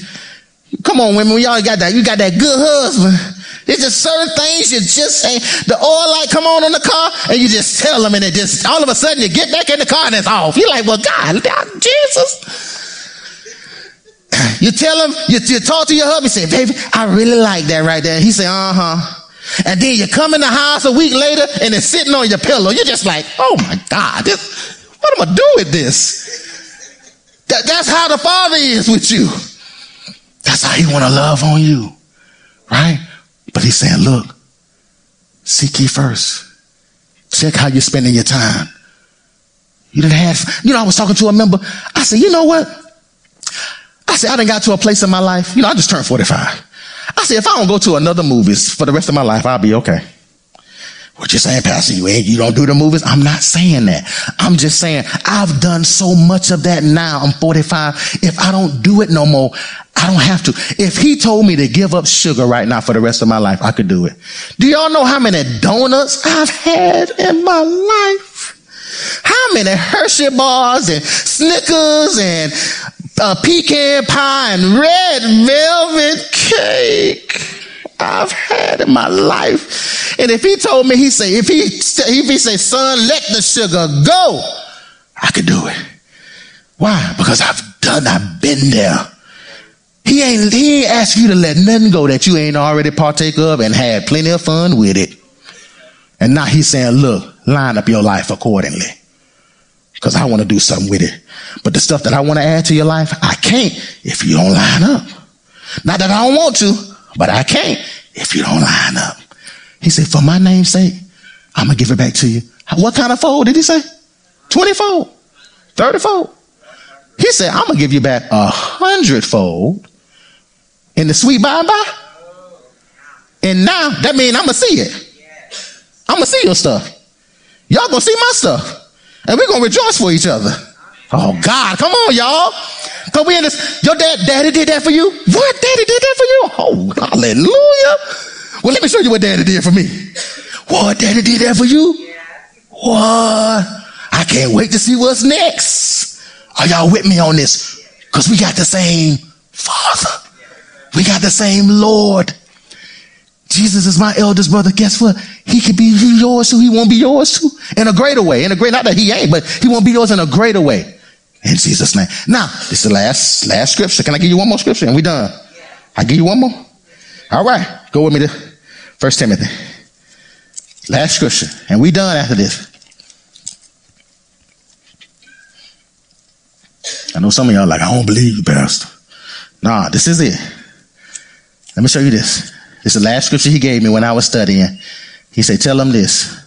come on, women, y'all got that. You got that good husband. There's just certain things you just say. The oil light come on on the car, and you just tell them, and it just all of a sudden you get back in the car and it's off. You're like, well, God, Jesus. You tell him, you, you talk to your husband, say, baby, I really like that right there. He say, uh huh. And then you come in the house a week later and it's sitting on your pillow. You're just like, oh my God, this, what am I do with this? That, that's how the Father is with you. That's how He want to love on you, right? But He's saying, look, seek ye first. Check how you're spending your time. You didn't have, you know, I was talking to a member. I said, you know what? I said, I didn't got to a place in my life. You know, I just turned 45. I said, if I don't go to another movies for the rest of my life, I'll be okay. What you saying, Pastor? You ain't, you don't do the movies? I'm not saying that. I'm just saying I've done so much of that now. I'm 45. If I don't do it no more, I don't have to. If he told me to give up sugar right now for the rest of my life, I could do it. Do y'all know how many donuts I've had in my life? How many Hershey bars and Snickers and uh, pecan pie and red velvet cake? I've had in my life. And if he told me, he say, if he, if he say, son, let the sugar go, I could do it. Why? Because I've done, I've been there. He ain't, he ain't asked you to let nothing go that you ain't already partake of and had plenty of fun with it. And now he's saying, look, line up your life accordingly. Because I want to do something with it. But the stuff that I want to add to your life, I can't if you don't line up. Not that I don't want to, but I can't if you don't line up. He said, For my name's sake, I'm going to give it back to you. What kind of fold did he say? 20 fold, 30 fold. He said, I'm going to give you back a hundredfold in the sweet by and by. And now that means I'm going to see it. I'm going to see your stuff. Y'all going to see my stuff. And we're going to rejoice for each other. Oh God, come on, y'all. Cause we in this, your dad, daddy did that for you? What? Daddy did that for you? Oh, hallelujah. Well, let me show you what daddy did for me. What? Daddy did that for you? What? I can't wait to see what's next. Are y'all with me on this? Cause we got the same father. We got the same Lord. Jesus is my eldest brother. Guess what? He could be yours too. He won't be yours too. In a greater way. In a great, not that he ain't, but he won't be yours in a greater way. In Jesus' name. Now, this is the last, last scripture. Can I give you one more scripture and we done? I give you one more? All right. Go with me to First Timothy. Last scripture. And we done after this. I know some of y'all like, I don't believe you, Pastor. Nah, this is it. Let me show you this. This is the last scripture he gave me when I was studying. He said, tell them this.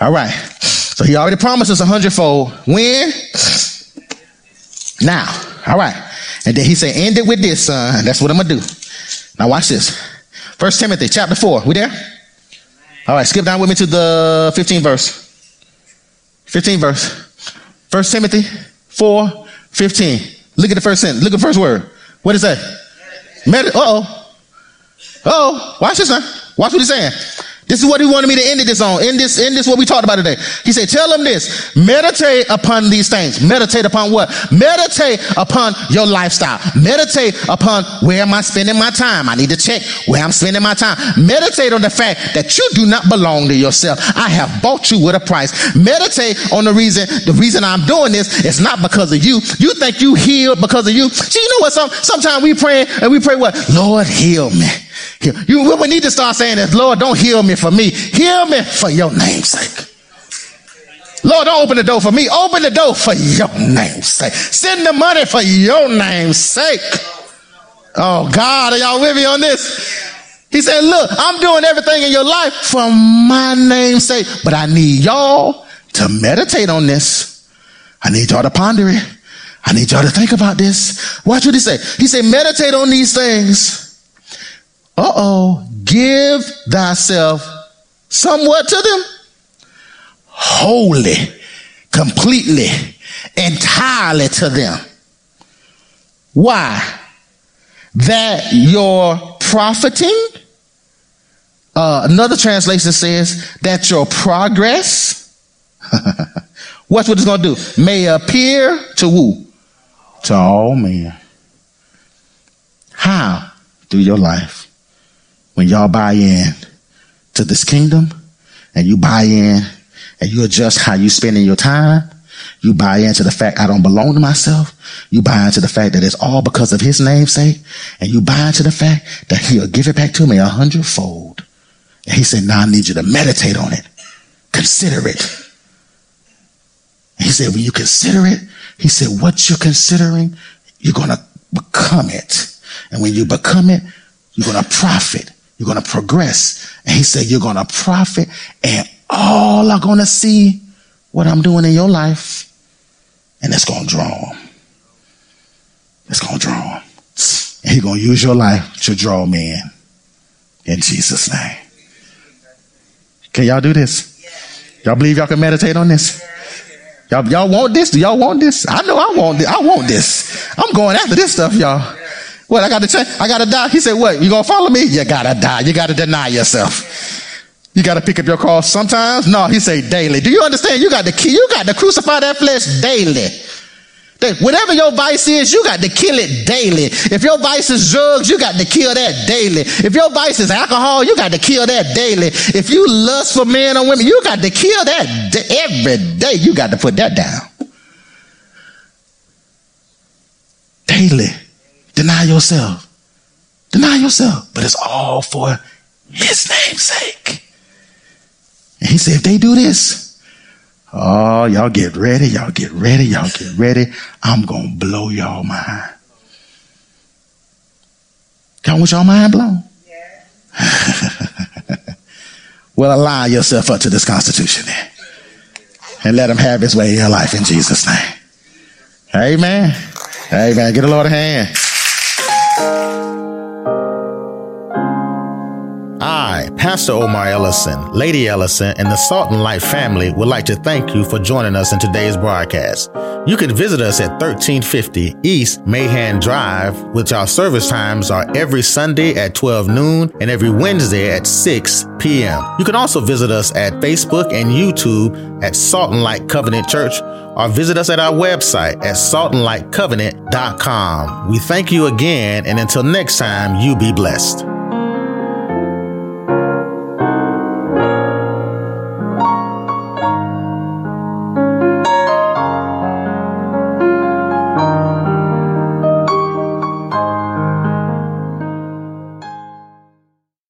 All right. So he already promised us a hundredfold. When? Now, all right. And then he said, end it with this, son. That's what I'm gonna do. Now watch this. First Timothy chapter four. We there? All right, skip down with me to the 15 verse. 15 verse. First Timothy 4, 15. Look at the first sentence. Look at the first word. What is that? Medi- uh-oh. Oh, watch this son. Watch what he's saying. This is what he wanted me to end this on. End this, end this, what we talked about today. He said, tell them this. Meditate upon these things. Meditate upon what? Meditate upon your lifestyle. Meditate upon where am I spending my time? I need to check where I'm spending my time. Meditate on the fact that you do not belong to yourself. I have bought you with a price. Meditate on the reason, the reason I'm doing this is not because of you. You think you healed because of you. See, you know what? Some, sometimes we pray and we pray what? Lord, heal me. You, we need to start saying this, Lord, don't heal me for me. Heal me for your name's sake. Lord, don't open the door for me. Open the door for your name's sake. Send the money for your name's sake. Oh God, are y'all with me on this? He said, look, I'm doing everything in your life for my name's sake, but I need y'all to meditate on this. I need y'all to ponder it. I need y'all to think about this. Watch what he say. He said, meditate on these things uh oh, give thyself somewhat to them wholly, completely, entirely to them. Why? That your profiting, uh, another translation says that your progress, what's what it's going to do? May appear to who? To all men. How? Through your life when y'all buy in to this kingdom and you buy in and you adjust how you spending your time, you buy into the fact I don't belong to myself. You buy into the fact that it's all because of his namesake. And you buy into the fact that he'll give it back to me a hundredfold. And he said, now I need you to meditate on it. Consider it. He said, when you consider it, he said, what you're considering, you're going to become it. And when you become it, you're going to profit. You're going to progress. And he said, you're going to profit and all are going to see what I'm doing in your life. And it's going to draw them. It's going to draw them. And he's going to use your life to draw men in. Jesus' name. Can y'all do this? Y'all believe y'all can meditate on this? Y'all, y'all want this? Do y'all want this? I know I want this. I want this. I'm going after this stuff, y'all. What? I got to change. I got to die. He said, "What? You gonna follow me? You gotta die. You gotta deny yourself. You gotta pick up your cross sometimes. No, he said daily. Do you understand? You got to you got to crucify that flesh daily. Whatever your vice is, you got to kill it daily. If your vice is drugs, you got to kill that daily. If your vice is alcohol, you got to kill that daily. If you lust for men or women, you got to kill that every day. You got to put that down. Daily. Deny yourself. Deny yourself. But it's all for his name's sake. And he said, if they do this, Oh, y'all get ready. Y'all get ready. Y'all get ready. I'm going to blow y'all mind. Y'all want y'all mind blown? Yeah. well, align yourself up to this constitution then. And let him have his way in your life in Jesus' name. Amen. Amen. Get a Lord a hand. Pastor Omar Ellison, Lady Ellison, and the Salt and Light family would like to thank you for joining us in today's broadcast. You can visit us at 1350 East Mahan Drive, which our service times are every Sunday at 12 noon and every Wednesday at 6 p.m. You can also visit us at Facebook and YouTube at Salt and Light Covenant Church or visit us at our website at saltandlightcovenant.com. We thank you again, and until next time, you be blessed.